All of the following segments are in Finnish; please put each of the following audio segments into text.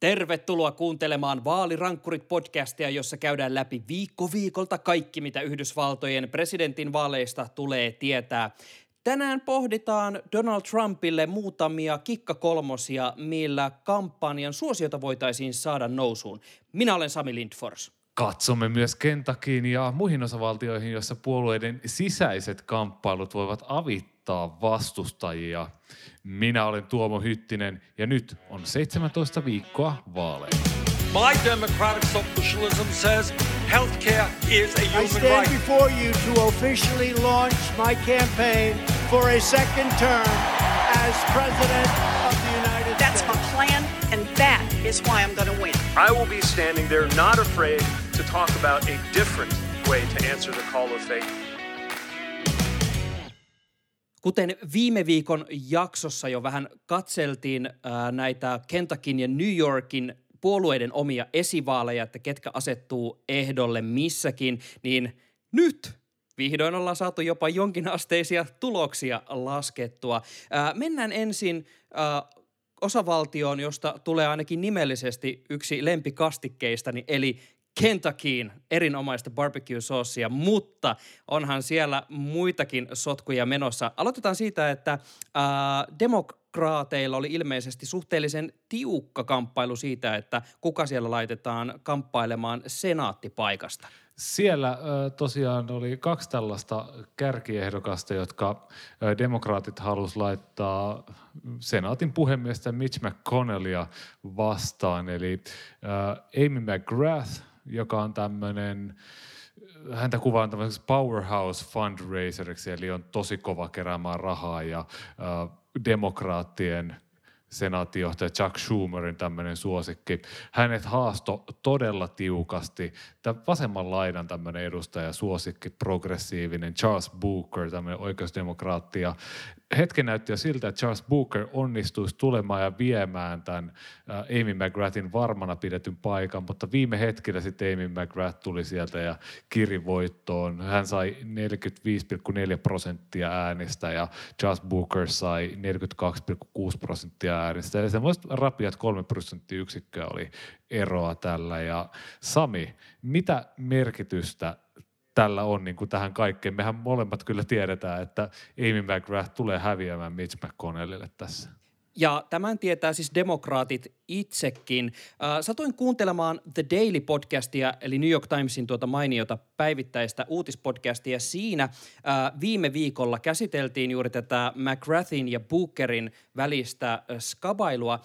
Tervetuloa kuuntelemaan Vaalirankkurit-podcastia, jossa käydään läpi viikko viikolta kaikki, mitä Yhdysvaltojen presidentin vaaleista tulee tietää. Tänään pohditaan Donald Trumpille muutamia kikkakolmosia, millä kampanjan suosiota voitaisiin saada nousuun. Minä olen Sami Lindfors. Katsomme myös Kentakiin ja muihin osavaltioihin, joissa puolueiden sisäiset kamppailut voivat avittaa vastustajia. Minä olen Tuomo Hyttinen ja nyt on 17 viikkoa vaaleja. My democratic socialism says healthcare is a I human stand right. before you to officially launch my campaign for a second term as President of the United That's my States. plan, and that is why I'm going to win. I will be standing there not afraid to talk about a different way to answer the call of faith. Kuten viime viikon jaksossa jo vähän katseltiin ää, näitä Kentakin ja New Yorkin puolueiden omia esivaaleja, että ketkä asettuu ehdolle missäkin, niin nyt vihdoin ollaan saatu jopa jonkinasteisia tuloksia laskettua. Ää, mennään ensin ää, osavaltioon, josta tulee ainakin nimellisesti yksi lempikastikkeistani, eli Kentuckyin erinomaista barbecue-soosia, mutta onhan siellä muitakin sotkuja menossa. Aloitetaan siitä, että ää, demokraateilla oli ilmeisesti suhteellisen tiukka kamppailu siitä, että kuka siellä laitetaan kamppailemaan senaattipaikasta. Siellä ö, tosiaan oli kaksi tällaista kärkiehdokasta, jotka ö, demokraatit halusi laittaa senaatin puhemiestä Mitch McConnellia vastaan. Eli ö, Amy McGrath, joka on tämmöinen häntä kuvaan tämmöiseksi powerhouse fundraiseriksi, eli on tosi kova keräämään rahaa ja äh, demokraattien senaattijohtaja Chuck Schumerin tämmöinen suosikki. Hänet haasto todella tiukasti. Tämä vasemman laidan tämmöinen edustaja, suosikki, progressiivinen Charles Booker, tämmöinen oikeusdemokraatti. Ja hetken näytti jo siltä, että Charles Booker onnistuisi tulemaan ja viemään tämän äh, Amy McGrathin varmana pidetyn paikan, mutta viime hetkellä sitten Amy McGrath tuli sieltä ja kiri voittoon. Hän sai 45,4 prosenttia äänistä ja Charles Booker sai 42,6 prosenttia äänistä. Eli semmoiset rapiat kolme prosenttiyksikköä oli eroa tällä. Ja Sami, mitä merkitystä tällä on niin kuin tähän kaikkeen? Mehän molemmat kyllä tiedetään, että Amy McGrath tulee häviämään Mitch McConnellille tässä. Ja tämän tietää siis demokraatit itsekin. Satuin kuuntelemaan The Daily podcastia, eli New York Timesin tuota mainiota päivittäistä uutispodcastia. Siinä viime viikolla käsiteltiin juuri tätä McGrathin ja Bookerin välistä skabailua.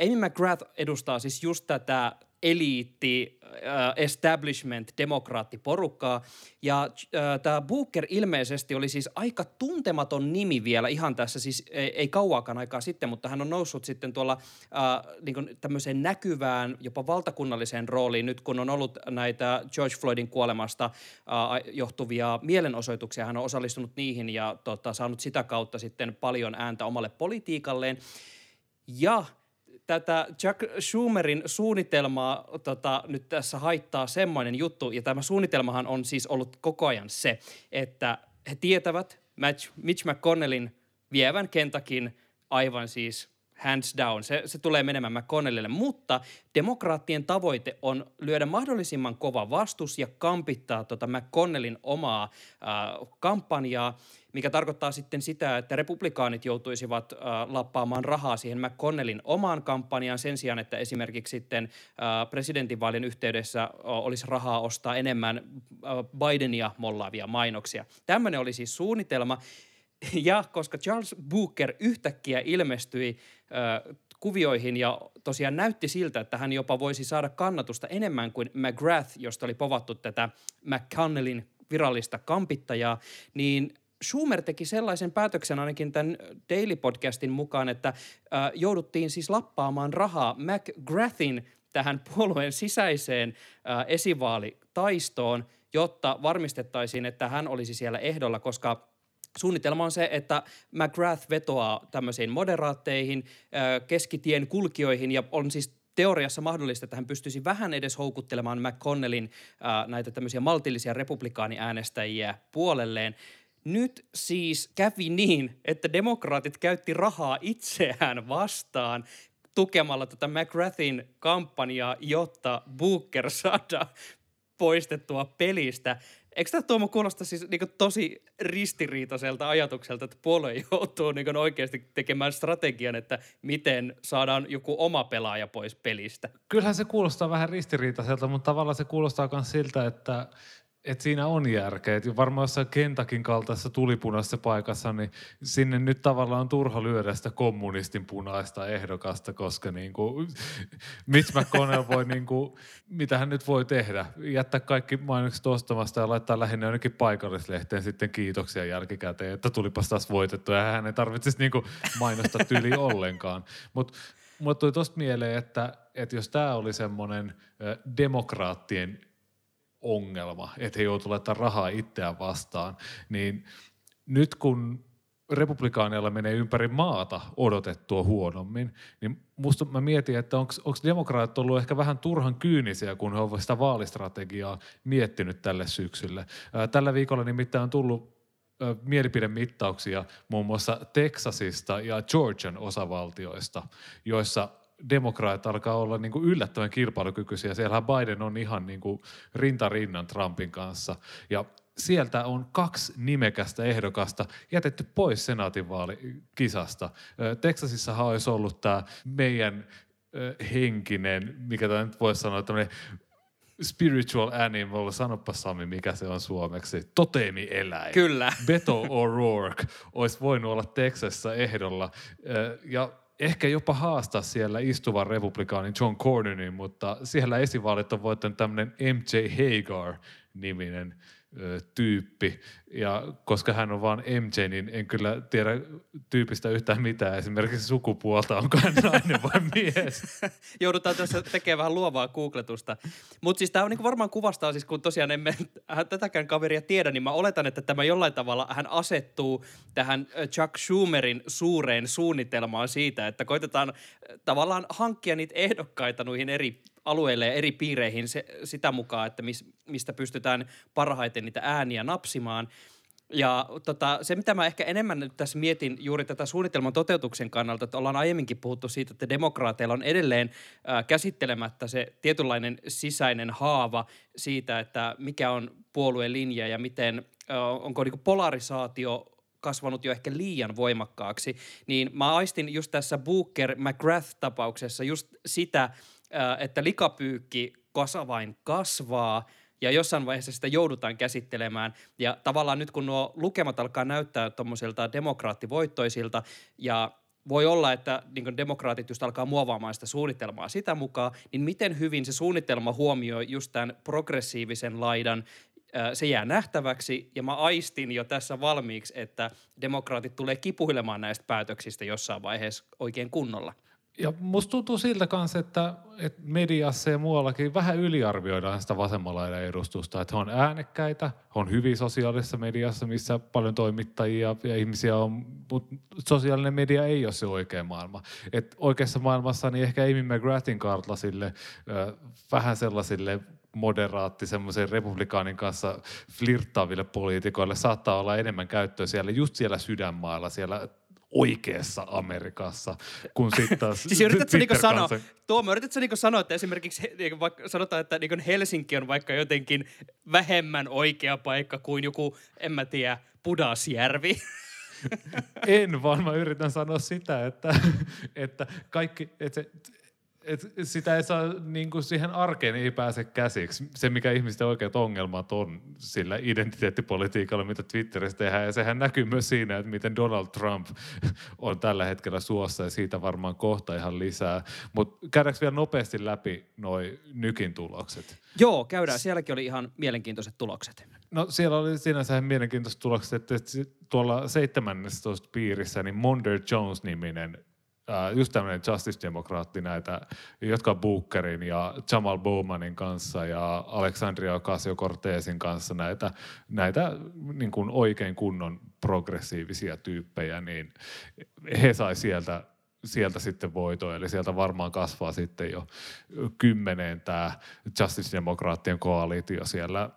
Amy McGrath edustaa siis just tätä eliitti, äh, establishment, demokraattiporukkaa. Ja äh, tämä Booker ilmeisesti oli siis aika tuntematon nimi vielä ihan tässä, siis ei, ei kauaakaan aikaa sitten, mutta hän on noussut sitten tuolla äh, niin tämmöiseen näkyvään, jopa valtakunnalliseen rooliin nyt, kun on ollut näitä George Floydin kuolemasta äh, johtuvia mielenosoituksia. Hän on osallistunut niihin ja tota, saanut sitä kautta sitten paljon ääntä omalle politiikalleen. Ja tätä Jack Schumerin suunnitelmaa tota, nyt tässä haittaa semmoinen juttu, ja tämä suunnitelmahan on siis ollut koko ajan se, että he tietävät Mitch, McConnellin vievän Kentakin aivan siis hands down. Se, se tulee menemään McConnellille, mutta demokraattien tavoite on lyödä mahdollisimman kova vastus ja kampittaa tota McConnellin omaa äh, kampanjaa, mikä tarkoittaa sitten sitä, että republikaanit joutuisivat äh, lappaamaan rahaa siihen McConnellin omaan kampanjaan sen sijaan, että esimerkiksi sitten äh, presidentinvaalien yhteydessä äh, olisi rahaa ostaa enemmän äh, Bidenia mollaavia mainoksia. Tämmöinen oli siis suunnitelma. Ja koska Charles Booker yhtäkkiä ilmestyi kuvioihin ja tosiaan näytti siltä, että hän jopa voisi saada kannatusta enemmän kuin McGrath, josta oli povattu tätä McConnellin virallista kampittajaa, niin Schumer teki sellaisen päätöksen ainakin tämän Daily Podcastin mukaan, että jouduttiin siis lappaamaan rahaa McGrathin tähän puolueen sisäiseen äh, esivaalitaistoon, jotta varmistettaisiin, että hän olisi siellä ehdolla, koska Suunnitelma on se, että McGrath vetoaa tämmöisiin moderaatteihin, keskitien kulkijoihin ja on siis teoriassa mahdollista, että hän pystyisi vähän edes houkuttelemaan McConnellin näitä tämmöisiä maltillisia republikaaniäänestäjiä puolelleen. Nyt siis kävi niin, että demokraatit käytti rahaa itseään vastaan tukemalla tätä McGrathin kampanjaa, jotta Booker saada poistettua pelistä. Eikö tämä Tuomo kuulosta siis niin tosi ristiriitaiselta ajatukselta, että puolue joutuu niin oikeasti tekemään strategian, että miten saadaan joku oma pelaaja pois pelistä? Kyllähän se kuulostaa vähän ristiriitaiselta, mutta tavallaan se kuulostaa myös siltä, että et siinä on järkeä. Et varmaan jossain Kentakin kaltaisessa tulipunaisessa paikassa, niin sinne nyt tavallaan on turha lyödä sitä kommunistin punaista ehdokasta, koska niin kuin, Mitch McConnell voi, niin kuin, mitä hän nyt voi tehdä, jättää kaikki mainokset ostamasta ja laittaa lähinnä jonnekin paikallislehteen sitten kiitoksia jälkikäteen, että tulipas taas voitettu ja hän ei tarvitsisi niin kuin mainosta tyli ollenkaan. Mutta mulle tuli tuosta mieleen, että, että jos tämä oli semmoinen demokraattien ongelma, että he joutuvat laittamaan rahaa itseään vastaan, niin nyt kun republikaaneilla menee ympäri maata odotettua huonommin, niin musta mä mietin, että onko demokraatit ollut ehkä vähän turhan kyynisiä, kun he ovat sitä vaalistrategiaa miettinyt tälle syksylle. Tällä viikolla nimittäin on tullut mielipidemittauksia muun muassa Texasista ja Georgian osavaltioista, joissa demokraat alkaa olla niin kuin yllättävän kilpailukykyisiä. Siellähän Biden on ihan niin kuin rinta rinnan Trumpin kanssa. Ja sieltä on kaksi nimekästä ehdokasta jätetty pois senaatinvaalikisasta. Teksasissahan olisi ollut tämä meidän henkinen, mikä tämä nyt voisi sanoa, tämmöinen spiritual animal, sanoppa Sami, mikä se on suomeksi, toteemieläin. Kyllä. Beto O'Rourke olisi voinut olla Texassa ehdolla. Ja ehkä jopa haastaa siellä istuvan republikaanin John Cornynin, mutta siellä esivaalit on voittanut tämmöinen MJ Hagar-niminen tyyppi. Ja koska hän on vaan MJ, niin en kyllä tiedä tyypistä yhtään mitään. Esimerkiksi sukupuolta, onko hän nainen vai mies. Joudutaan tässä tekemään vähän luovaa googletusta. Mutta siis tämä on niinku varmaan kuvastaa, siis kun tosiaan emme tätäkään kaveria tiedä, niin mä oletan, että tämä jollain tavalla hän asettuu tähän Chuck Schumerin suureen suunnitelmaan siitä, että koitetaan tavallaan hankkia niitä ehdokkaita noihin eri alueille ja eri piireihin se, sitä mukaan, että mis, mistä pystytään parhaiten niitä ääniä napsimaan. Ja tota, se, mitä mä ehkä enemmän nyt tässä mietin juuri tätä suunnitelman toteutuksen kannalta, että ollaan aiemminkin puhuttu siitä, että demokraateilla on edelleen äh, käsittelemättä se tietynlainen sisäinen haava siitä, että mikä on puolueen linja ja miten, äh, onko niin polarisaatio kasvanut jo ehkä liian voimakkaaksi, niin mä aistin just tässä Booker McGrath-tapauksessa just sitä, että likapyykki kasa vain kasvaa ja jossain vaiheessa sitä joudutaan käsittelemään. Ja tavallaan nyt kun nuo lukemat alkaa näyttää tuommoisilta demokraattivoittoisilta ja voi olla, että niin demokraatit just alkaa muovaamaan sitä suunnitelmaa sitä mukaan, niin miten hyvin se suunnitelma huomioi just tämän progressiivisen laidan, se jää nähtäväksi ja mä aistin jo tässä valmiiksi, että demokraatit tulee kipuilemaan näistä päätöksistä jossain vaiheessa oikein kunnolla. Ja musta tuntuu siltä kanssa, että, että mediassa ja muuallakin vähän yliarvioidaan sitä vasemmalla edustusta. Että he on äänekkäitä, he on hyvin sosiaalisessa mediassa, missä paljon toimittajia ja ihmisiä on, mutta sosiaalinen media ei ole se oikea maailma. Et oikeassa maailmassa niin ehkä Amy McGrathin kartlasille vähän sellaisille moderaatti semmoisen republikaanin kanssa flirttaaville poliitikoille saattaa olla enemmän käyttöä siellä just siellä sydänmaalla, siellä oikeassa Amerikassa, kun sitten taas Siis yritätkö niinku sanoa, Tuomo, yritätkö niinku sanoa, että esimerkiksi niinku vaikka, sanotaan, että niinku Helsinki on vaikka jotenkin vähemmän oikea paikka kuin joku, en mä tiedä, Pudasjärvi? En, vaan mä yritän sanoa sitä, että, että kaikki, että se, et sitä ei saa, niin kuin siihen arkeen ei pääse käsiksi. Se, mikä ihmisten oikeat ongelmat on sillä identiteettipolitiikalla, mitä Twitterissä tehdään. Ja sehän näkyy myös siinä, että miten Donald Trump on tällä hetkellä suossa ja siitä varmaan kohta ihan lisää. Mutta käydäänkö vielä nopeasti läpi noi nykin tulokset? Joo, käydään. Sielläkin oli ihan mielenkiintoiset tulokset. No siellä oli sinänsä mielenkiintoiset tulokset, että tuolla 17 piirissä niin Monder Jones-niminen äh, just tämmöinen justice-demokraatti näitä, jotka Bookerin ja Jamal Bowmanin kanssa ja Alexandria Ocasio-Cortezin kanssa näitä, näitä niin kuin oikein kunnon progressiivisia tyyppejä, niin he sai sieltä sieltä sitten voito, eli sieltä varmaan kasvaa sitten jo kymmeneen tämä Justice-demokraattien koalitio siellä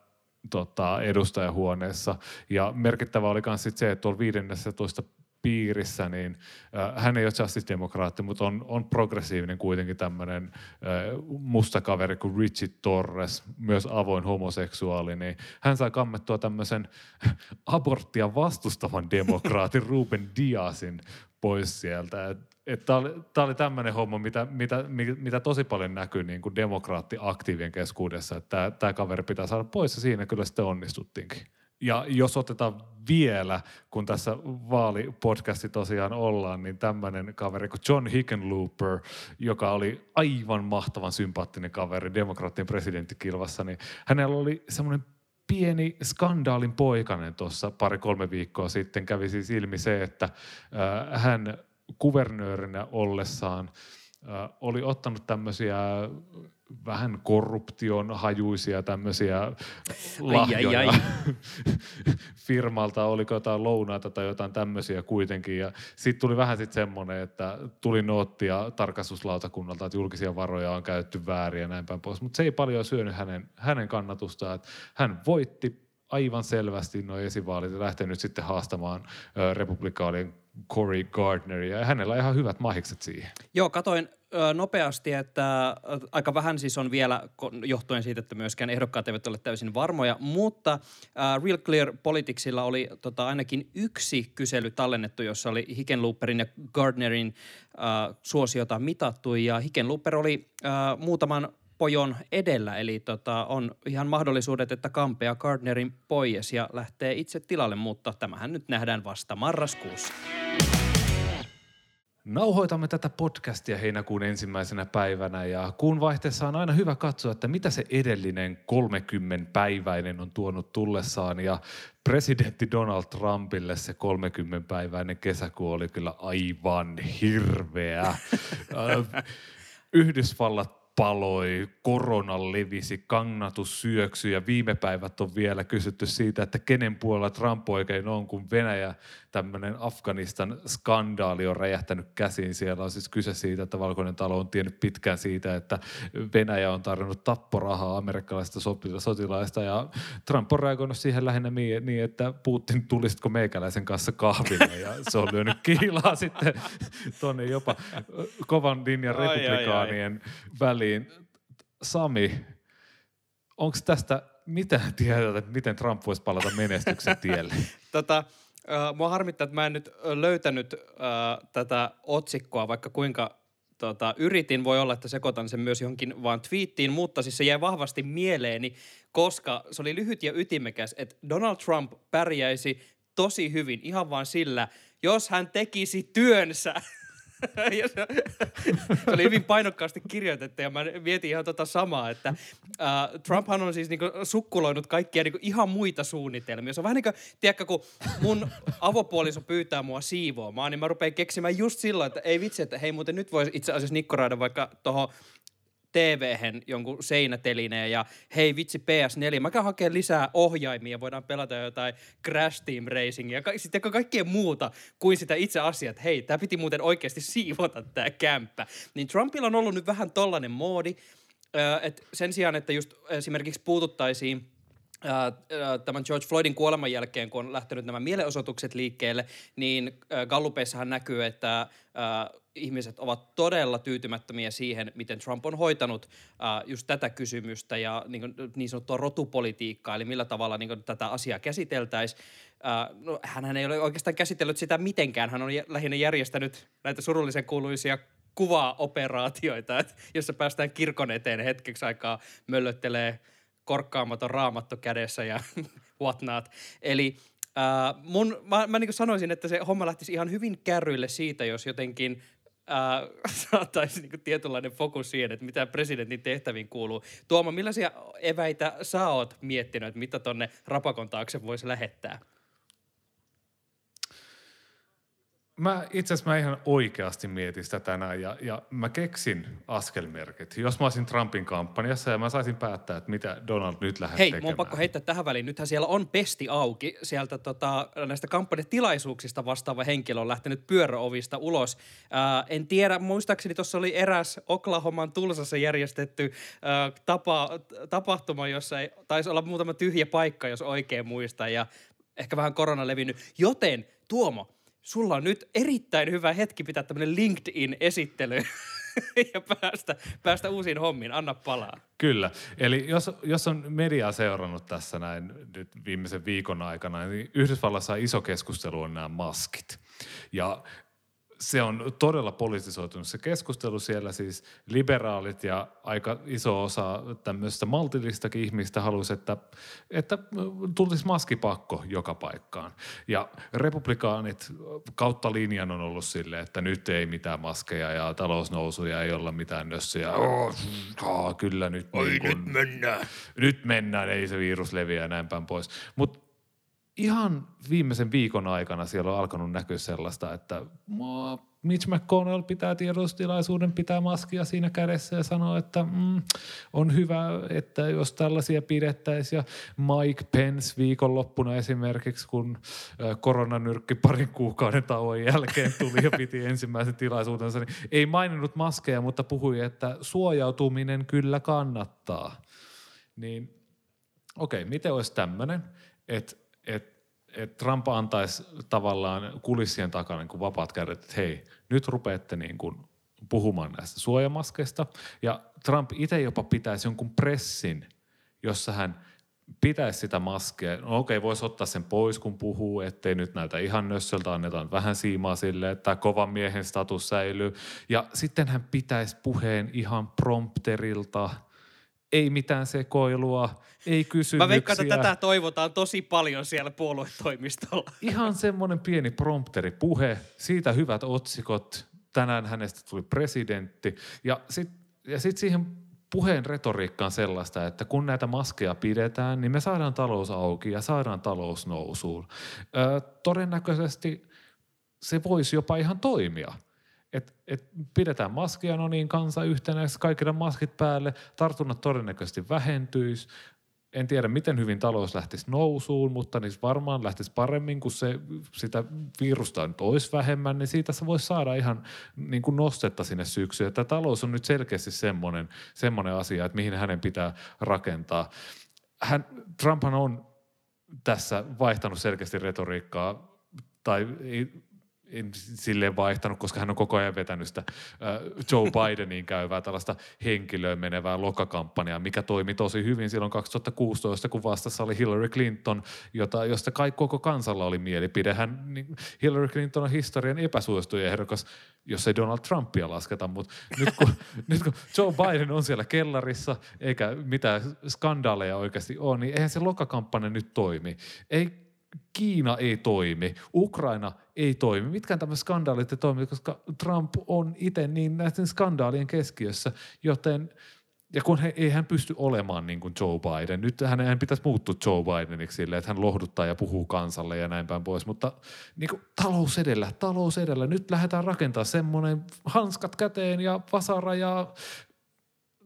tota, edustajahuoneessa. Ja merkittävä oli myös se, että tuolla 15 piirissä, niin äh, hän ei ole justice-demokraatti, mutta on, on progressiivinen kuitenkin tämmöinen äh, musta kaveri kuin Richie Torres, myös avoin homoseksuaali, niin hän sai kammettua tämmöisen aborttia vastustavan demokraatin Ruben Diasin pois sieltä. Tämä oli, oli tämmöinen homma, mitä, mitä, mitä tosi paljon näkyy niin kuin demokraattiaktiivien keskuudessa, että tämä kaveri pitää saada pois ja siinä kyllä sitten onnistuttiinkin. Ja jos otetaan vielä, kun tässä vaalipodcasti tosiaan ollaan, niin tämmöinen kaveri kuin John Hickenlooper, joka oli aivan mahtavan sympaattinen kaveri demokraattien presidenttikilvassa, niin hänellä oli semmoinen pieni skandaalin poikainen tuossa pari-kolme viikkoa sitten. Kävi siis ilmi se, että äh, hän kuvernöörinä ollessaan äh, oli ottanut tämmöisiä vähän korruption hajuisia tämmöisiä lahjoja ai, ai, ai. firmalta, oliko jotain lounaita tai jotain tämmöisiä kuitenkin. Ja sitten tuli vähän sitten semmoinen, että tuli noottia tarkastuslautakunnalta, että julkisia varoja on käytetty väärin ja näin päin pois. Mutta se ei paljon syönyt hänen, hänen kannatustaan. Että hän voitti aivan selvästi nuo esivaalit ja lähtenyt sitten haastamaan republikaalien Cory Gardneria ja hänellä on ihan hyvät mahikset siihen. Joo, katoin nopeasti, että aika vähän siis on vielä, johtuen siitä, että myöskään ehdokkaat eivät ole täysin varmoja, mutta Real Clear Politicsilla oli tota, ainakin yksi kysely tallennettu, jossa oli Hickenlooperin ja Gardnerin uh, suosiota mitattu, ja Hickenlooper oli uh, muutaman pojon edellä, eli tota, on ihan mahdollisuudet, että kampea Gardnerin pois ja lähtee itse tilalle, mutta tämähän nyt nähdään vasta marraskuussa. Nauhoitamme tätä podcastia heinäkuun ensimmäisenä päivänä ja kuun vaihteessa on aina hyvä katsoa, että mitä se edellinen 30-päiväinen on tuonut tullessaan ja presidentti Donald Trumpille se 30-päiväinen kesäkuu oli kyllä aivan hirveä. Yhdysvallat paloi, korona levisi, kannatus syöksyi ja viime päivät on vielä kysytty siitä, että kenen puolella Trump oikein on, kun Venäjä tämmöinen Afganistan skandaali on räjähtänyt käsiin. Siellä on siis kyse siitä, että Valkoinen talo on tiennyt pitkään siitä, että Venäjä on tarjonnut tapporahaa amerikkalaisista sotilaista ja Trump on reagoinut siihen lähinnä niin, niin että Putin tulisitko meikäläisen kanssa kahville ja se on lyönyt kiilaa sitten tuonne jopa kovan linjan republikaanien ai, ai, väliin. Sami, onko tästä mitään tietoa, että miten Trump voisi palata menestyksen tielle? tota, mua harmittaa, että mä en nyt löytänyt uh, tätä otsikkoa, vaikka kuinka tota, yritin. Voi olla, että sekoitan sen myös johonkin vaan twiittiin, mutta siis se jäi vahvasti mieleeni, koska se oli lyhyt ja ytimekäs, että Donald Trump pärjäisi tosi hyvin ihan vaan sillä, jos hän tekisi työnsä. se, se oli hyvin painokkaasti kirjoitettu ja mä mietin ihan tota samaa, että uh, Trumphan on siis niinku sukkuloinut kaikkia niinku ihan muita suunnitelmia. Se on vähän niin kuin, tiedätkö, kun mun avopuoliso pyytää mua siivoamaan, niin mä rupean keksimään just silloin, että ei vitsi, että hei muuten nyt voisi itse asiassa nikkoraida vaikka tuohon tv jonkun seinätelineen ja hei vitsi PS4, mä käyn hakemaan lisää ohjaimia, voidaan pelata jotain Crash Team Racingia ja sitten kaikkea muuta kuin sitä itse asiaa, että hei, tämä piti muuten oikeasti siivota tämä kämppä. Niin Trumpilla on ollut nyt vähän tollanen moodi, että sen sijaan, että just esimerkiksi puututtaisiin tämän George Floydin kuoleman jälkeen, kun on lähtenyt nämä mielenosoitukset liikkeelle, niin Gallupeissahan näkyy, että ihmiset ovat todella tyytymättömiä siihen, miten Trump on hoitanut just tätä kysymystä ja niin, kuin, niin sanottua rotupolitiikkaa, eli millä tavalla niin kuin, tätä asiaa käsiteltäisiin. no, hän ei ole oikeastaan käsitellyt sitä mitenkään. Hän on lähinnä järjestänyt näitä surullisen kuuluisia kuvaoperaatioita, jossa päästään kirkon eteen hetkeksi aikaa möllöttelee – korkkaamaton raamattu kädessä ja whatnot. Eli äh, mun, mä, mä niin sanoisin, että se homma lähtisi ihan hyvin kärryille siitä, jos jotenkin äh, saataisiin niin tietynlainen fokus siihen, että mitä presidentin tehtäviin kuuluu. Tuoma, millaisia eväitä sä oot miettinyt, että mitä tonne rapakon taakse voisi lähettää? Mä itse asiassa mä ihan oikeasti mietin sitä tänään ja, ja mä keksin askelmerkit. Jos mä olisin Trumpin kampanjassa ja mä saisin päättää, että mitä Donald nyt lähtee Hei, tekemään. mun pakko heittää tähän väliin. Nythän siellä on pesti auki. Sieltä tota, näistä kampanjatilaisuuksista vastaava henkilö on lähtenyt pyöräovista ulos. Äh, en tiedä, muistaakseni tuossa oli eräs Oklahoman Tulsassa järjestetty äh, tapa, tapahtuma, jossa ei, taisi olla muutama tyhjä paikka, jos oikein muistan. Ja ehkä vähän korona levinnyt. Joten Tuomo, sulla on nyt erittäin hyvä hetki pitää tämmöinen LinkedIn-esittely ja päästä, päästä uusiin hommiin. Anna palaa. Kyllä. Eli jos, jos on mediaa seurannut tässä näin nyt viimeisen viikon aikana, niin Yhdysvallassa iso keskustelu on nämä maskit. Ja se on todella politisoitunut se keskustelu siellä, siis liberaalit ja aika iso osa tämmöistä maltillistakin ihmistä halusi, että, että tulisi maskipakko joka paikkaan. Ja republikaanit kautta linjan on ollut silleen, että nyt ei mitään maskeja ja talousnousuja ei olla mitään nössöjä. Oh, oh, kyllä nyt, niin kun, nyt mennään. Nyt mennään, ei se virus leviä ja näin päin pois. Mutta ihan viimeisen viikon aikana siellä on alkanut näkyä sellaista, että Mitch McConnell pitää tiedotustilaisuuden, pitää maskia siinä kädessä ja sanoo, että mm, on hyvä, että jos tällaisia pidettäisiin. Ja Mike Pence viikonloppuna esimerkiksi, kun koronanyrkki parin kuukauden tauon jälkeen tuli ja piti ensimmäisen tilaisuutensa, niin ei maininnut maskeja, mutta puhui, että suojautuminen kyllä kannattaa. Niin okei, okay, miten olisi tämmöinen, että että et Trump antaisi tavallaan kulissien takana niin vapaat kädet, että hei, nyt rupeatte niin kuin puhumaan näistä suojamaskeista. Ja Trump itse jopa pitäisi jonkun pressin, jossa hän pitäisi sitä maskia. No okei, voisi ottaa sen pois, kun puhuu, ettei nyt näytä ihan nössöltä, annetaan vähän siimaa sille, että kovan miehen status säilyy. Ja sitten hän pitäisi puheen ihan prompterilta – ei mitään sekoilua, ei kysymyksiä. Mä veikkaan, että tätä toivotaan tosi paljon siellä puoluetoimistolla. Ihan semmoinen pieni prompteripuhe, siitä hyvät otsikot, tänään hänestä tuli presidentti. Ja sitten ja sit siihen puheen retoriikkaan sellaista, että kun näitä maskeja pidetään, niin me saadaan talous auki ja saadaan talous nousuun. Ö, todennäköisesti se voisi jopa ihan toimia – et, et pidetään maskia, no niin, kansa yhtenäisesti, kaikille maskit päälle, tartunnat todennäköisesti vähentyisi. En tiedä, miten hyvin talous lähtisi nousuun, mutta niin varmaan lähtisi paremmin, kun se, sitä virusta nyt olisi vähemmän, niin siitä se voisi saada ihan niin kuin nostetta sinne syksyyn. Että talous on nyt selkeästi semmoinen, semmoinen asia, että mihin hänen pitää rakentaa. Hän, Trumphan on tässä vaihtanut selkeästi retoriikkaa, tai en silleen vaihtanut, koska hän on koko ajan vetänyt sitä Joe Bideniin käyvää tällaista henkilöön menevää lokakampanjaa, mikä toimi tosi hyvin silloin 2016, kun vastassa oli Hillary Clinton, jota, josta kai koko kansalla oli mielipide. Hän, niin Hillary Clinton on historian epäsuosituja ehdokas, jos ei Donald Trumpia lasketa, mutta nyt kun, nyt kun Joe Biden on siellä kellarissa, eikä mitään skandaaleja oikeasti ole, niin eihän se lokakampanja nyt toimi. Ei Kiina ei toimi, Ukraina ei toimi. Mitkään tämmöiset skandaalit ei toimi, koska Trump on itse niin näiden skandaalien keskiössä, joten ja kun he, ei hän pysty olemaan niin kuin Joe Biden. Nyt hänen pitäisi muuttua Joe Bideniksi silleen, että hän lohduttaa ja puhuu kansalle ja näin päin pois. Mutta niin kuin, talous edellä, talous edellä. Nyt lähdetään rakentamaan semmoinen hanskat käteen ja vasara ja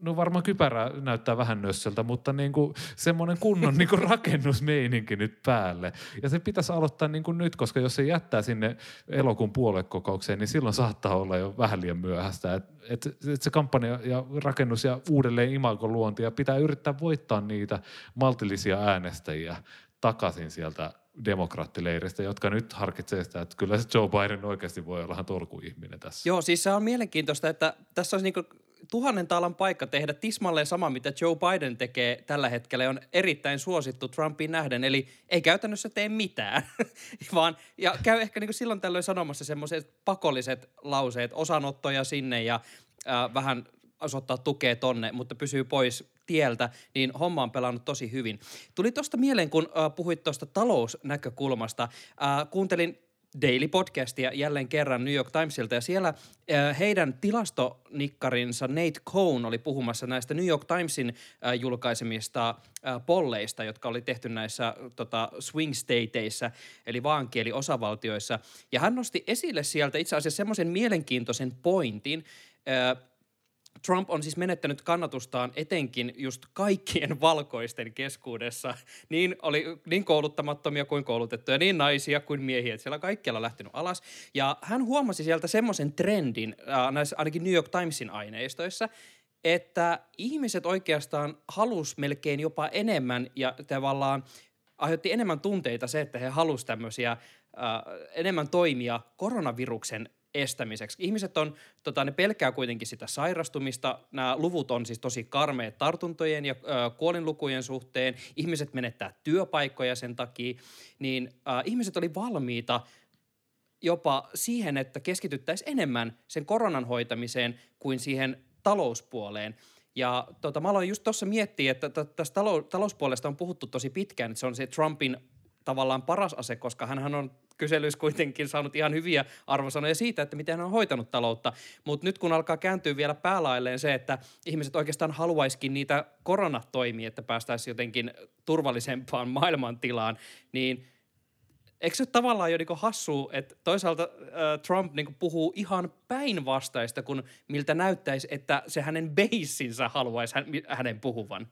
no varmaan kypärä näyttää vähän nössöltä, mutta niin kuin semmoinen kunnon niin kuin rakennusmeininki nyt päälle. Ja se pitäisi aloittaa niin kuin nyt, koska jos se jättää sinne elokuun puolekokoukseen, niin silloin saattaa olla jo vähän liian myöhäistä. Et, et, et se kampanja ja rakennus ja uudelleen imagon luonti ja pitää yrittää voittaa niitä maltillisia äänestäjiä takaisin sieltä demokraattileiristä, jotka nyt harkitsee sitä, että kyllä se Joe Biden oikeasti voi olla ihan tolkuihminen tässä. Joo, siis se on mielenkiintoista, että tässä olisi niinku tuhannen taalan paikka tehdä tismalleen sama, mitä Joe Biden tekee tällä hetkellä, on erittäin suosittu Trumpin nähden, eli ei käytännössä tee mitään, vaan ja käy ehkä niin silloin tällöin sanomassa semmoiset pakolliset lauseet, osanottoja sinne ja äh, vähän osoittaa tukea tonne, mutta pysyy pois tieltä, niin homma on pelannut tosi hyvin. Tuli tuosta mieleen, kun äh, puhuit tuosta talousnäkökulmasta. Äh, kuuntelin Daily Podcastia jälleen kerran New York Timesilta. Ja siellä äh, heidän tilastonikkarinsa Nate Cohn oli puhumassa näistä New York Timesin äh, julkaisemista äh, polleista, jotka oli tehty näissä tota, swing stateissa eli vaankieli osavaltioissa ja hän nosti esille sieltä itse asiassa semmoisen mielenkiintoisen pointin, äh, Trump on siis menettänyt kannatustaan etenkin just kaikkien valkoisten keskuudessa. Niin oli niin kouluttamattomia kuin koulutettuja, niin naisia kuin miehiä. Että siellä on kaikkialla lähtenyt alas. Ja hän huomasi sieltä semmoisen trendin, äh, näissä ainakin New York Timesin aineistoissa, että ihmiset oikeastaan halus melkein jopa enemmän ja tavallaan aiheutti enemmän tunteita se, että he halusivat tämmöisiä enemmän toimia koronaviruksen estämiseksi. Ihmiset on, tota, ne pelkää kuitenkin sitä sairastumista. Nämä luvut on siis tosi karmeet tartuntojen ja äh, kuolinlukujen suhteen. Ihmiset menettää työpaikkoja sen takia. Niin äh, ihmiset oli valmiita jopa siihen, että keskityttäisiin enemmän sen koronan hoitamiseen kuin siihen talouspuoleen. Ja tota, mä aloin just tuossa miettiä, että tästä talouspuolesta on puhuttu tosi pitkään, että se on se Trumpin tavallaan paras ase, koska hän on kyselyissä kuitenkin saanut ihan hyviä arvosanoja siitä, että miten hän on hoitanut taloutta. Mutta nyt kun alkaa kääntyä vielä päälailleen se, että ihmiset oikeastaan haluaisikin niitä koronatoimia, että päästäisiin jotenkin turvallisempaan maailmantilaan, niin eikö se tavallaan jo niinku hassu, että toisaalta äh, Trump niinku puhuu ihan päinvastaista kuin miltä näyttäisi, että se hänen beissinsä haluaisi hän, hänen puhuvan.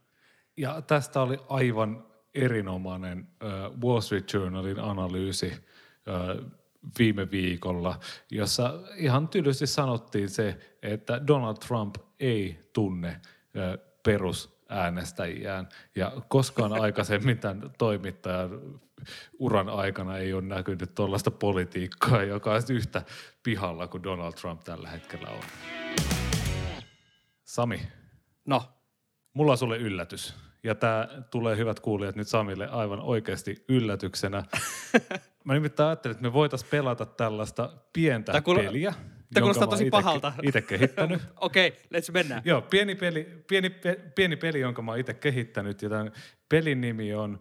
Ja tästä oli aivan erinomainen äh, Wall Street Journalin analyysi viime viikolla, jossa ihan tylysti sanottiin se, että Donald Trump ei tunne perusäänestäjiään ja koskaan aikaisemmin tämän toimittajan uran aikana ei ole näkynyt tuollaista politiikkaa, joka on yhtä pihalla kuin Donald Trump tällä hetkellä on. Sami. No. Mulla on sulle yllätys. Ja tämä tulee hyvät kuulijat nyt Samille aivan oikeasti yllätyksenä. Mä nimittäin ajattelin, että me voitaisiin pelata tällaista pientä Tää kuul- peliä. Tämä kuulostaa tosi ite, pahalta. Itse kehittänyt. Okei, okay, let's mennä. Joo, pieni peli, pieni, pieni peli, jonka mä oon itse kehittänyt. Ja tämän pelin nimi on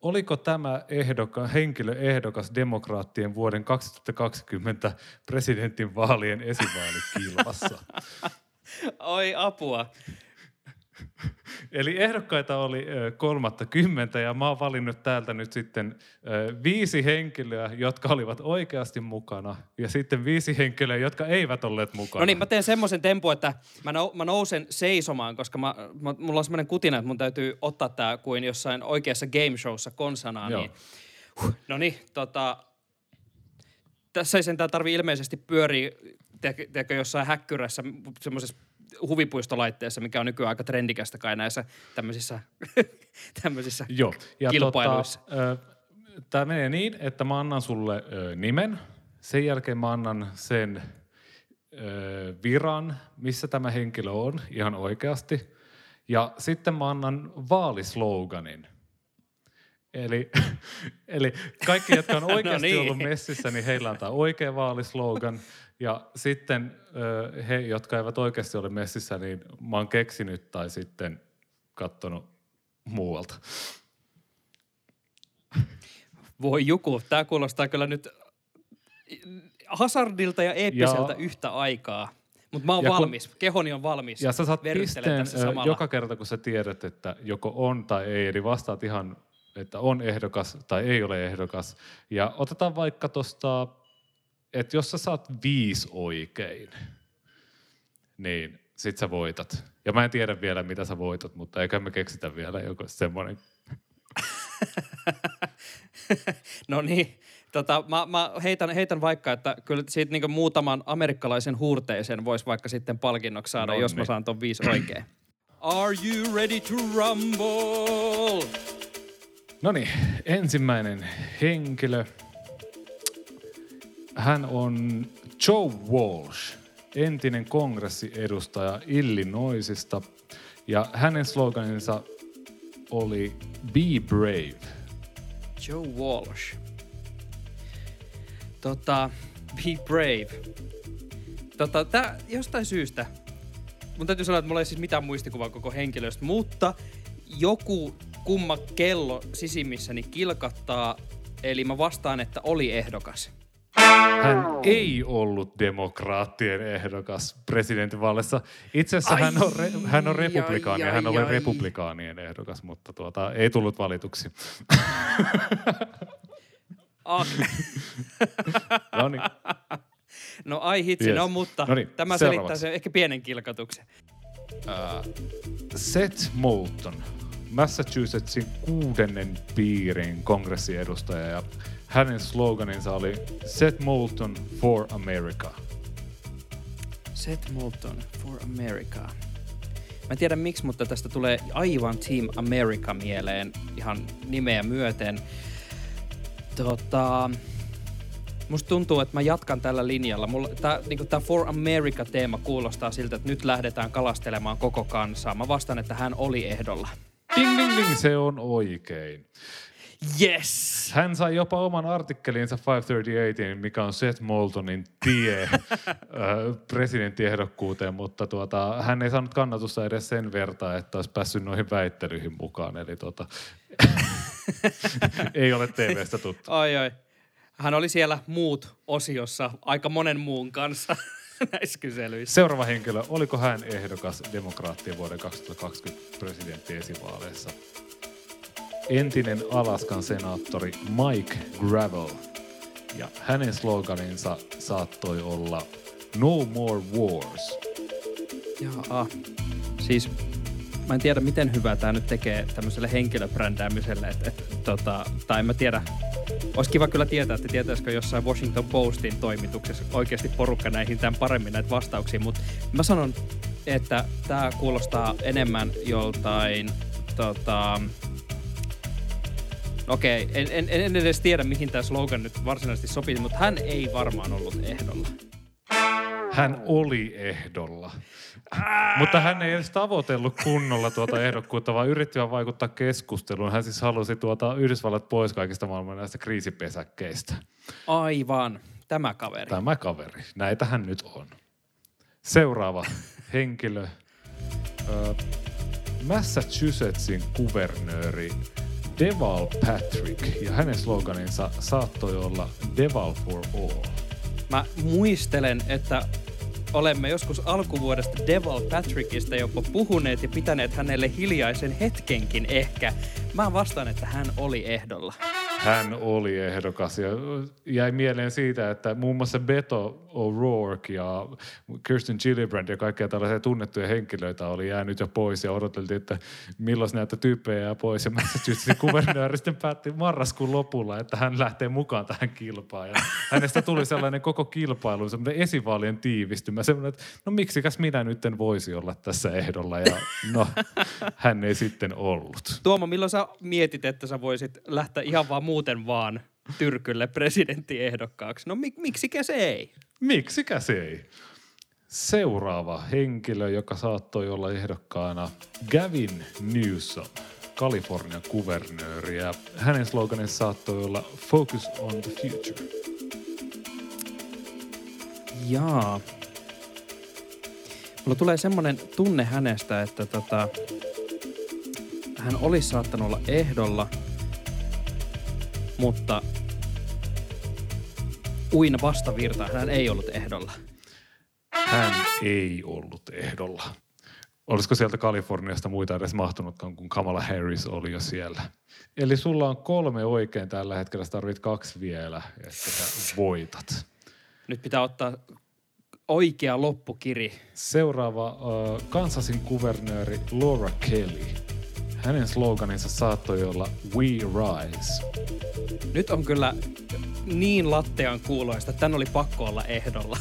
Oliko tämä ehdoka, henkilö ehdokas demokraattien vuoden 2020 presidentinvaalien esivaalikilvassa? Oi apua. Eli ehdokkaita oli kolmatta kymmentä ja mä oon valinnut täältä nyt sitten viisi henkilöä, jotka olivat oikeasti mukana ja sitten viisi henkilöä, jotka eivät olleet mukana. No niin, mä teen semmoisen tempu, että mä, nou, mä nousen seisomaan, koska mä, mä, mulla on semmoinen kutina, että mun täytyy ottaa tämä kuin jossain oikeassa game showssa konsanaan. Niin, huh, no niin, tota, tässä ei sentään tarvi ilmeisesti pyöriä tiedätkö, jossain häkkyrässä semmoisessa huvipuistolaitteessa, mikä on nykyään aika trendikästä kai näissä tämmöisissä, tämmöisissä Joo. Ja kilpailuissa. Tota, Tämä menee niin, että mä annan sulle ö, nimen, sen jälkeen mä annan sen ö, viran, missä tämä henkilö on ihan oikeasti, ja sitten mä annan vaalisloganin. Eli, eli kaikki, jotka on no oikeasti no niin. ollut messissä, niin heillä on tämä oikea vaalislogan. Ja sitten he, jotka eivät oikeasti ole messissä, niin mä oon keksinyt tai sitten katsonut muualta. Voi joku, tämä kuulostaa kyllä nyt hasardilta ja eeppiseltä ja, yhtä aikaa. Mutta mä oon valmis, kun, kehoni on valmis. Ja sä saat pisteen joka kerta, kun sä tiedät, että joko on tai ei. Eli vastaat ihan, että on ehdokas tai ei ole ehdokas. Ja otetaan vaikka tuosta että jos sä saat viisi oikein, niin sit sä voitat. Ja mä en tiedä vielä, mitä sä voitat, mutta eikä me keksitä vielä joku semmoinen. no niin, tota, mä, mä heitän, heitän vaikka, että kyllä siitä niin muutaman amerikkalaisen huurteisen voisi vaikka sitten palkinnoksi saada, no jos niin. mä saan ton viisi oikein. Are you ready to rumble? No niin, ensimmäinen henkilö hän on Joe Walsh, entinen kongressiedustaja Illinoisista. Ja hänen sloganinsa oli Be Brave. Joe Walsh. Tota, Be Brave. Tota, tää, jostain syystä, mun täytyy sanoa, että mulla ei siis mitään muistikuvaa koko henkilöstä, mutta joku kumma kello sisimmissäni kilkattaa, eli mä vastaan, että oli ehdokas. Hän ei ollut demokraattien ehdokas presidentinvaaleissa. Itse asiassa hän on, re, hän on republikaani ja hän oli republikaanien ehdokas, mutta tuota, ei tullut valituksi. Okay. no niin. No ai hitsi, yes. no mutta Noniin, tämä selittää sen ehkä pienen kilkatuksen. Uh, Seth Moulton, Massachusettsin kuudennen piirin kongressiedustaja ja hänen sloganinsa oli Set Moulton for America. Set Moulton for America. Mä en tiedä miksi, mutta tästä tulee aivan Team America mieleen ihan nimeä myöten. Tota, Musta tuntuu, että mä jatkan tällä linjalla. Mulla, tää, niinku, tää For America-teema kuulostaa siltä, että nyt lähdetään kalastelemaan koko kansaa. Mä vastaan, että hän oli ehdolla. Ding, ding, ding, se on oikein. Yes! Hän sai jopa oman artikkelinsa 538, mikä on Seth Moultonin tie presidenttiehdokkuuteen, mutta tuota, hän ei saanut kannatusta edes sen vertaa, että olisi päässyt noihin väittelyihin mukaan. Eli tuota, ei ole TVstä tuttu. Ai ai. Hän oli siellä muut osiossa aika monen muun kanssa näissä kyselyissä. Seuraava henkilö, oliko hän ehdokas demokraattien vuoden 2020 presidenttiesivaaleissa? Entinen Alaskan senaattori Mike Gravel. Ja hänen sloganinsa saattoi olla No More Wars. Jaa. Siis mä en tiedä, miten hyvää tämä nyt tekee tämmöiselle henkilöbrändäämiselle. Et, et, tota, tai en mä tiedä, olisi kiva kyllä tietää, että tietäisikö jossain Washington Postin toimituksessa oikeasti porukka näihin tämän paremmin näitä vastauksia, mutta mä sanon, että tämä kuulostaa enemmän joltain tota, Okei, en, en, en edes tiedä, mihin tämä slogan nyt varsinaisesti sopii, mutta hän ei varmaan ollut ehdolla. Hän oli ehdolla. Mutta hän ei edes tavoitellut kunnolla tuota ehdokkuutta, vaan yritti vaan vaikuttaa keskusteluun. Hän siis halusi tuota Yhdysvallat pois kaikista maailman näistä kriisipesäkkeistä. Aivan, tämä kaveri. Tämä kaveri. Näitä hän nyt on. Seuraava henkilö. Ö, Massachusettsin kuvernööri Deval Patrick ja hänen sloganinsa saattoi olla Deval for all. Mä muistelen, että olemme joskus alkuvuodesta Deval Patrickista jopa puhuneet ja pitäneet hänelle hiljaisen hetkenkin ehkä. Mä vastaan, että hän oli ehdolla. Hän oli ehdokas ja jäi mieleen siitä, että muun muassa Beto O'Rourke ja Kirsten Gillibrand ja kaikkia tällaisia tunnettuja henkilöitä oli jäänyt jo pois ja odoteltiin, että milloin näitä tyyppejä jää pois. Ja Massachusettsin kuvernööri sitten päätti marraskuun lopulla, että hän lähtee mukaan tähän kilpaan. Ja hänestä tuli sellainen koko kilpailu, semmoinen esivaalien tiivistymä, semmoinen, että no miksikäs minä nyt en voisi olla tässä ehdolla. Ja no, hän ei sitten ollut. Tuomo, milloin sä mietit, että sä voisit lähteä ihan vaan muuten vaan tyrkylle presidenttiehdokkaaksi? No mik, miksikä se ei? Miksikä se ei? Seuraava henkilö, joka saattoi olla ehdokkaana, Gavin Newsom, Kalifornian kuvernööri. Ja hänen sloganinsa saattoi olla Focus on the Future. Jaa. Mulla tulee semmoinen tunne hänestä, että tota, hän olisi saattanut olla ehdolla, mutta uina vastavirta hän ei ollut ehdolla. Hän ei ollut ehdolla. Olisiko sieltä Kaliforniasta muita edes mahtunutkaan, kun Kamala Harris oli jo siellä. Eli sulla on kolme oikein tällä hetkellä, sä tarvit kaksi vielä, että sä voitat. Nyt pitää ottaa oikea loppukiri. Seuraava uh, Kansasin kuvernööri Laura Kelly. Hänen sloganinsa saattoi olla We Rise. Nyt on kyllä niin lattean kuuloista, että tän oli pakko olla ehdolla.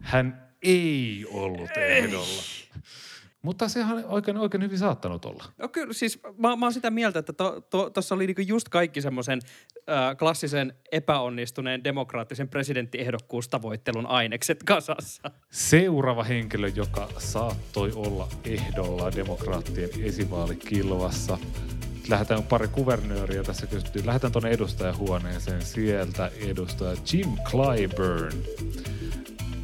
Hän ei ollut ehdolla. Mutta sehän on oikein, oikein hyvin saattanut olla. No kyllä, siis mä, mä oon sitä mieltä, että tuossa to, tossa oli niinku just kaikki semmoisen äh, klassisen epäonnistuneen demokraattisen presidenttiehdokkuustavoittelun ainekset kasassa. Seuraava henkilö, joka saattoi olla ehdolla demokraattien esivaalikilvassa. Lähdetään pari kuvernööriä tässä kysyttiin. Lähdetään tuonne edustajahuoneeseen. Sieltä edustaja Jim Clyburn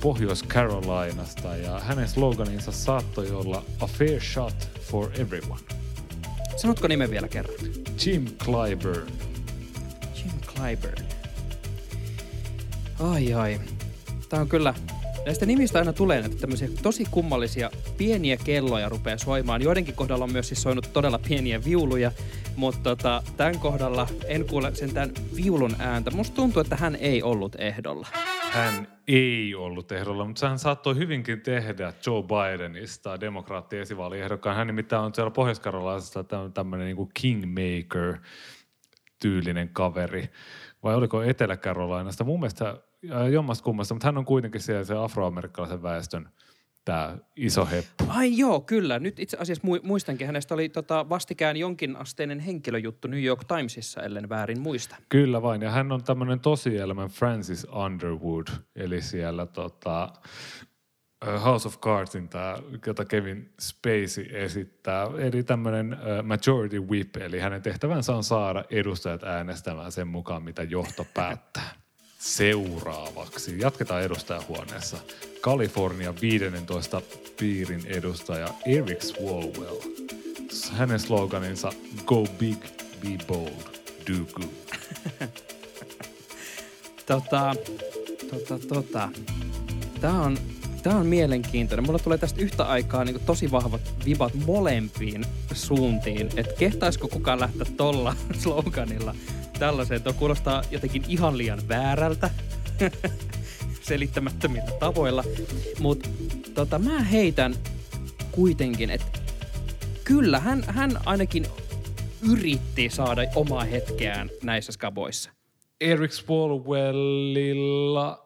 Pohjois-Carolinasta ja hänen sloganinsa saattoi olla A fair shot for everyone. Sanotko nimen vielä kerran? Jim Clyburn. Jim Clyburn. Ai ai. Tää on kyllä... Näistä nimistä aina tulee näitä tämmöisiä tosi kummallisia pieniä kelloja rupeaa soimaan. Joidenkin kohdalla on myös siis soinut todella pieniä viuluja, mutta tota, tämän kohdalla en kuule sentään viulun ääntä. Musta tuntuu, että hän ei ollut ehdolla. Hän ei ollut ehdolla, mutta hän saattoi hyvinkin tehdä Joe Bidenista demokraattien esivaaliehdokkaan. Hän nimittäin on siellä pohjois tämmöinen niin kingmaker-tyylinen kaveri. Vai oliko Etelä-Carolinasta? Mun mielestä äh, jommasta kummasta, mutta hän on kuitenkin siellä se afroamerikkalaisen väestön tämä iso heppu. Ai joo, kyllä. Nyt itse asiassa mu- muistankin, hänestä oli tota vastikään jonkinasteinen henkilöjuttu New York Timesissa, ellen väärin muista. Kyllä vain, ja hän on tämmöinen tosielämän Francis Underwood, eli siellä tota, House of Cardsin, tämä, jota Kevin Spacey esittää, eli tämmöinen majority whip, eli hänen tehtävänsä on saada edustajat äänestämään sen mukaan, mitä johto päättää. Seuraavaksi jatketaan edustajahuoneessa. Kalifornian 15 piirin edustaja Eric Swalwell. Hänen sloganinsa Go big, be bold, do good. Tota, tota, tota. Tää on, tää on mielenkiintoinen. Mulla tulee tästä yhtä aikaa niin tosi vahvat vibat molempiin suuntiin. Että kehtaisiko kukaan lähteä tolla sloganilla tällaiseen. Tuo kuulostaa jotenkin ihan liian väärältä selittämättömillä tavoilla. Mutta tota, mä heitän kuitenkin, että kyllä hän, hän ainakin yritti saada omaa hetkeään näissä skaboissa. Eric Swalwellilla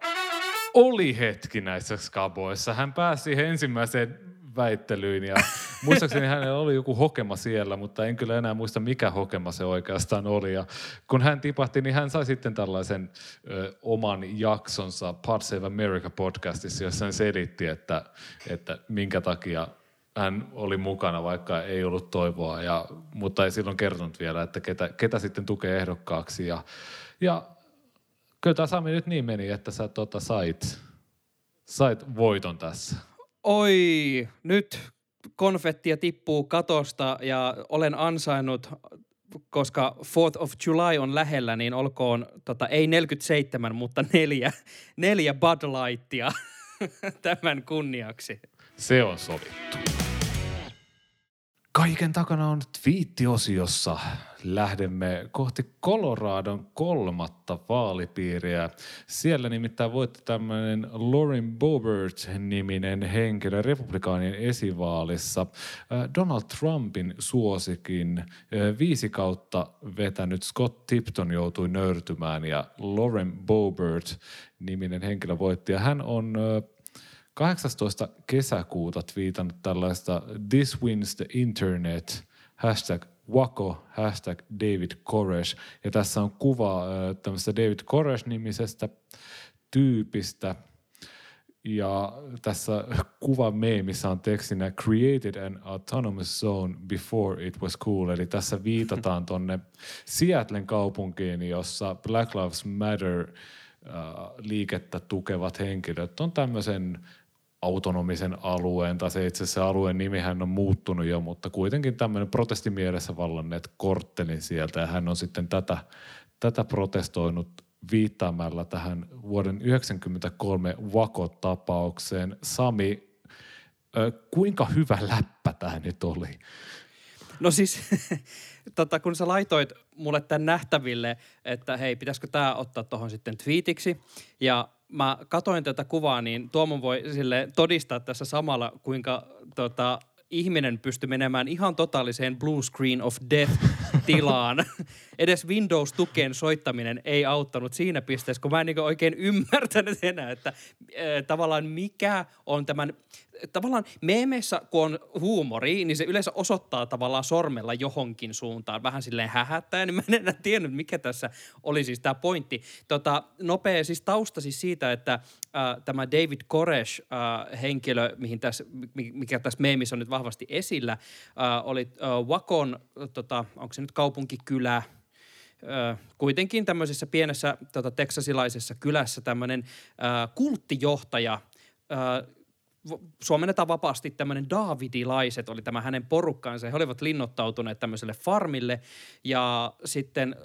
oli hetki näissä skaboissa. Hän pääsi siihen ensimmäiseen väittelyyn ja muistaakseni hänellä oli joku hokema siellä, mutta en kyllä enää muista mikä hokema se oikeastaan oli. Ja kun hän tipahti, niin hän sai sitten tällaisen ö, oman jaksonsa Pod Save America podcastissa, jossa hän selitti, että, että minkä takia hän oli mukana, vaikka ei ollut toivoa, ja, mutta ei silloin kertonut vielä, että ketä, ketä sitten tukee ehdokkaaksi. Ja, ja kyllä tämä Sami nyt niin meni, että sä tota, sait, sait voiton tässä. Oi, nyt konfettia tippuu katosta ja olen ansainnut, koska 4th of July on lähellä, niin olkoon tota, ei 47, mutta neljä, neljä Bud Lightia tämän kunniaksi. Se on sovittu. Kaiken takana on twiittiosiossa. Lähdemme kohti Coloradon kolmatta vaalipiiriä. Siellä nimittäin voitti tämmöinen Lauren Boebert-niminen henkilö republikaanien esivaalissa. Äh, Donald Trumpin suosikin äh, viisi kautta vetänyt Scott Tipton joutui nöyrtymään ja Lauren Boebert-niminen henkilö voitti. Ja hän on äh, 18. kesäkuuta twiitannut tällaista This wins the internet, hashtag Wako, hashtag David Koresh. Ja tässä on kuva tämmöistä David Koresh-nimisestä tyypistä. Ja tässä kuva meemissä on tekstinä Created an autonomous zone before it was cool. Eli tässä viitataan tonne Seattlen kaupunkiin, jossa Black Lives Matter liikettä tukevat henkilöt on tämmöisen autonomisen alueen, tai se itse asiassa alueen nimihän on muuttunut jo, mutta kuitenkin tämmöinen protestimielessä vallanneet korttelin sieltä, ja hän on sitten tätä, tätä protestoinut viittaamalla tähän vuoden 1993 Wako-tapaukseen. Sami, kuinka hyvä läppä tämä nyt oli? No siis, tota, kun sä laitoit mulle tämän nähtäville, että hei, pitäisikö tämä ottaa tuohon sitten twiitiksi, ja mä katoin tätä kuvaa, niin Tuomon voi sille todistaa tässä samalla, kuinka tota, ihminen pystyi menemään ihan totaaliseen blue screen of death-tilaan. Edes Windows-tukeen soittaminen ei auttanut siinä pisteessä, kun mä en niin oikein ymmärtänyt enää, että äh, tavallaan mikä on tämän tavallaan meemeissä, kun on huumori, niin se yleensä osoittaa tavallaan sormella johonkin suuntaan, vähän silleen hähättää, niin mä en enää tiennyt, mikä tässä oli siis tämä pointti. Tota, nopea siis tausta siis siitä, että äh, tämä David Koresh äh, henkilö, mihin tässä, mikä tässä meemissä on nyt vahvasti esillä, äh, oli äh, Wakon, tota, onko se nyt kaupunkikylä, kuitenkin tämmöisessä pienessä tota, teksasilaisessa kylässä tämmöinen kulttijohtaja, äh, suomennetaan vapaasti tämmöinen Davidilaiset oli tämä hänen porukkaansa. He olivat linnoittautuneet tämmöiselle farmille ja sitten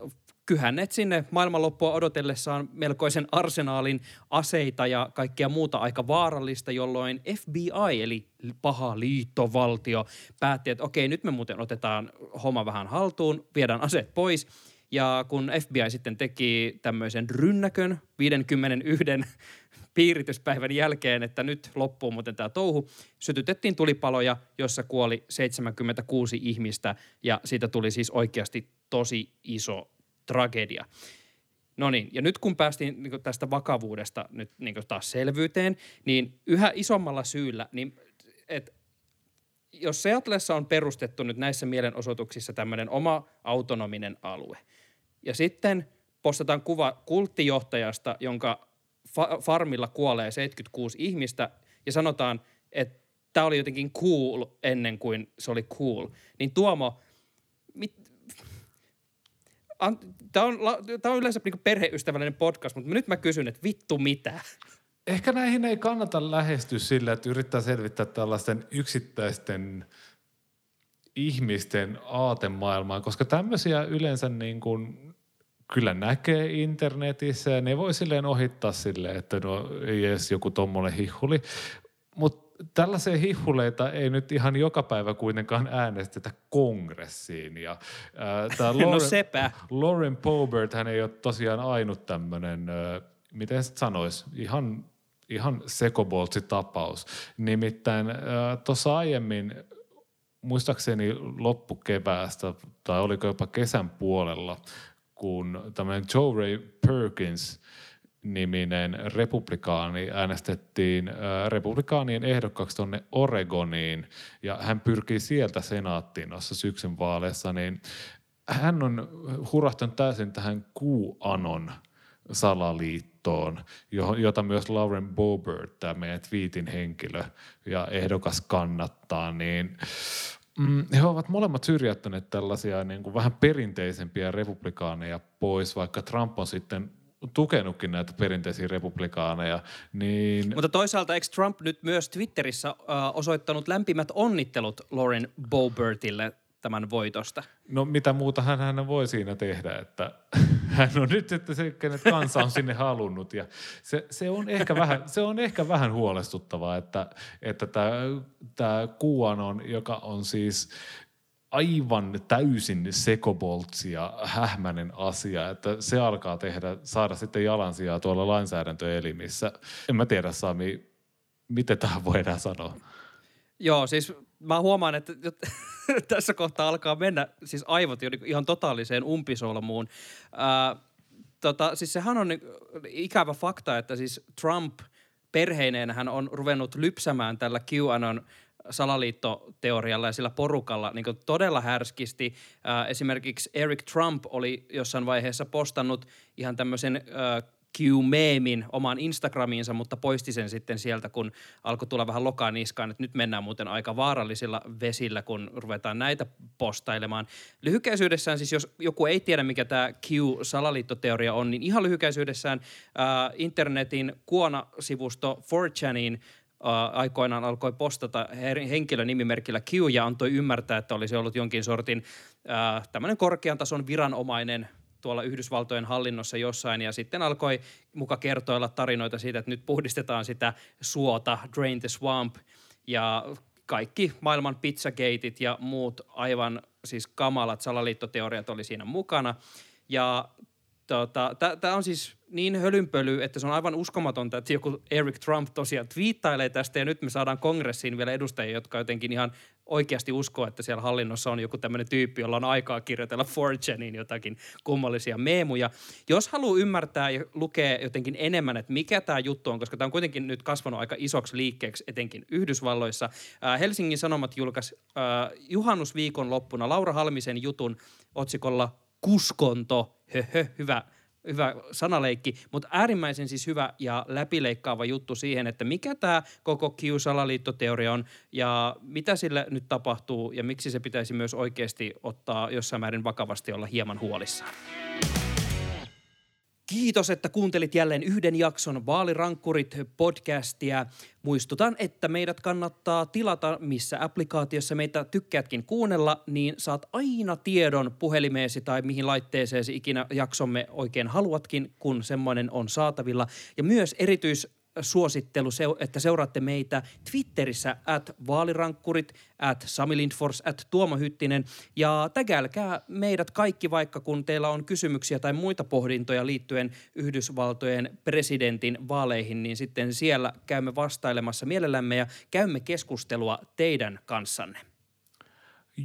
kyhänneet sinne maailmanloppua odotellessaan melkoisen arsenaalin aseita ja kaikkea muuta aika vaarallista, jolloin FBI eli paha liittovaltio päätti, että okei, nyt me muuten otetaan homma vähän haltuun, viedään aseet pois. Ja kun FBI sitten teki tämmöisen rynnäkön 51 piirityspäivän jälkeen, että nyt loppuu muuten tämä touhu, sytytettiin tulipaloja, jossa kuoli 76 ihmistä ja siitä tuli siis oikeasti tosi iso tragedia. No niin, ja nyt kun päästiin niin tästä vakavuudesta nyt niin taas selvyyteen, niin yhä isommalla syyllä, niin että jos Seattleissa on perustettu nyt näissä mielenosoituksissa tämmöinen oma autonominen alue, ja sitten postataan kuva kulttijohtajasta, jonka fa- farmilla kuolee 76 ihmistä, ja sanotaan, että tämä oli jotenkin cool ennen kuin se oli cool, niin Tuomo, Tämä on, on yleensä niinku perheystävällinen podcast, mutta nyt mä kysyn, että vittu mitä? Ehkä näihin ei kannata lähestyä sillä, että yrittää selvittää tällaisten yksittäisten ihmisten aatemaailmaa, koska tämmöisiä yleensä niin kuin kyllä näkee internetissä ja ne voi silleen ohittaa silleen, että no ei edes joku tommonen hihuli. Mutta tällaisia hihuleita ei nyt ihan joka päivä kuitenkaan äänestetä kongressiin. Ja, ää, tää no Lauren, sepä. Lauren Boebert, hän ei ole tosiaan ainut tämmöinen, miten sit sanois, ihan, ihan sekoboltsi-tapaus. Nimittäin tuossa aiemmin muistaakseni loppukeväästä, tai oliko jopa kesän puolella, kun tämmöinen Joe Ray Perkins niminen republikaani äänestettiin republikaanien ehdokkaaksi tuonne Oregoniin. Ja hän pyrkii sieltä senaattiin noissa syksyn vaaleissa, niin hän on hurahtanut täysin tähän QAnon salaliittoon, jota myös Lauren Boebert, tämä meidän tweetin henkilö ja ehdokas kannattaa, niin Mm, he ovat molemmat syrjäyttäneet tällaisia niin kuin vähän perinteisempiä republikaaneja pois, vaikka Trump on sitten tukenutkin näitä perinteisiä republikaaneja. Niin... Mutta toisaalta eikö Trump nyt myös Twitterissä äh, osoittanut lämpimät onnittelut Lauren Bobertille tämän voitosta? No mitä muuta hän, hän voi siinä tehdä, että hän on nyt että se, kenet kansa on sinne halunnut. Ja se, se, on ehkä vähän, se on ehkä vähän huolestuttavaa, että, että tämä, tämä QAnon, joka on siis aivan täysin sekoboltsi ja hähmäinen asia, että se alkaa tehdä, saada sitten jalansijaa tuolla lainsäädäntöelimissä. En mä tiedä Sami, miten tähän voidaan sanoa. Joo, siis mä huomaan, että tässä kohtaa alkaa mennä siis aivot jo ihan totaaliseen umpisolmuun. Ää, tota, siis sehän on ikävä fakta, että siis Trump perheineen hän on ruvennut lypsämään tällä QAnon salaliittoteorialla ja sillä porukalla niin todella härskisti. Äh, esimerkiksi Eric Trump oli jossain vaiheessa postannut ihan tämmöisen äh, Q-meemin omaan Instagramiinsa, mutta poisti sen sitten sieltä, kun alkoi tulla vähän lokaan niskaan, että nyt mennään muuten aika vaarallisilla vesillä, kun ruvetaan näitä postailemaan. Lyhykäisyydessään siis, jos joku ei tiedä, mikä tämä Q-salaliittoteoria on, niin ihan lyhykäisyydessään äh, internetin kuona-sivusto 4chanin aikoinaan alkoi postata henkilönimimerkillä Q ja antoi ymmärtää, että olisi ollut jonkin sortin tämmöinen korkean tason viranomainen tuolla Yhdysvaltojen hallinnossa jossain ja sitten alkoi muka kertoilla tarinoita siitä, että nyt puhdistetaan sitä suota, drain the swamp ja kaikki maailman pizzagateit ja muut aivan siis kamalat salaliittoteoriat oli siinä mukana. Ja tota, tämä on siis niin hölynpöly, että se on aivan uskomatonta, että joku Eric Trump tosiaan twiittailee tästä ja nyt me saadaan kongressiin vielä edustajia, jotka jotenkin ihan oikeasti uskoo, että siellä hallinnossa on joku tämmöinen tyyppi, jolla on aikaa kirjoitella 4 jotakin kummallisia meemuja. Jos haluaa ymmärtää ja lukee jotenkin enemmän, että mikä tämä juttu on, koska tämä on kuitenkin nyt kasvanut aika isoksi liikkeeksi, etenkin Yhdysvalloissa. Helsingin Sanomat julkaisi juhannusviikon loppuna Laura Halmisen jutun otsikolla Kuskonto, höhö, hyvä – hyvä sanaleikki, mutta äärimmäisen siis hyvä ja läpileikkaava juttu siihen, että mikä tämä koko kiusalaliittoteoria on ja mitä sille nyt tapahtuu ja miksi se pitäisi myös oikeasti ottaa jossain määrin vakavasti olla hieman huolissaan. Kiitos, että kuuntelit jälleen yhden jakson Vaalirankkurit podcastia. Muistutan, että meidät kannattaa tilata, missä applikaatiossa meitä tykkäätkin kuunnella, niin saat aina tiedon puhelimeesi tai mihin laitteeseesi ikinä jaksomme oikein haluatkin, kun semmoinen on saatavilla. Ja myös erityis suosittelu, että seuraatte meitä Twitterissä at vaalirankkurit, at Sami Lindfors, at Tuomo Hyttinen ja tägälkää meidät kaikki vaikka kun teillä on kysymyksiä tai muita pohdintoja liittyen Yhdysvaltojen presidentin vaaleihin, niin sitten siellä käymme vastailemassa mielellämme ja käymme keskustelua teidän kanssanne.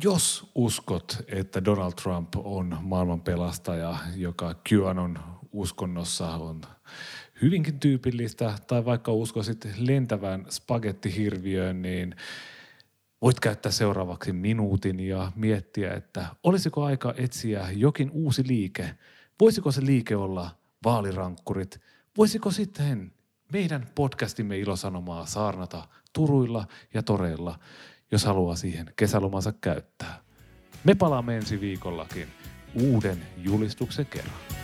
Jos uskot, että Donald Trump on maailman pelastaja, joka QAnon uskonnossa on hyvinkin tyypillistä, tai vaikka uskoisit lentävään spagettihirviöön, niin voit käyttää seuraavaksi minuutin ja miettiä, että olisiko aika etsiä jokin uusi liike. Voisiko se liike olla vaalirankkurit? Voisiko sitten meidän podcastimme ilosanomaa saarnata turuilla ja toreilla, jos haluaa siihen kesälomansa käyttää. Me palaamme ensi viikollakin uuden julistuksen kerran.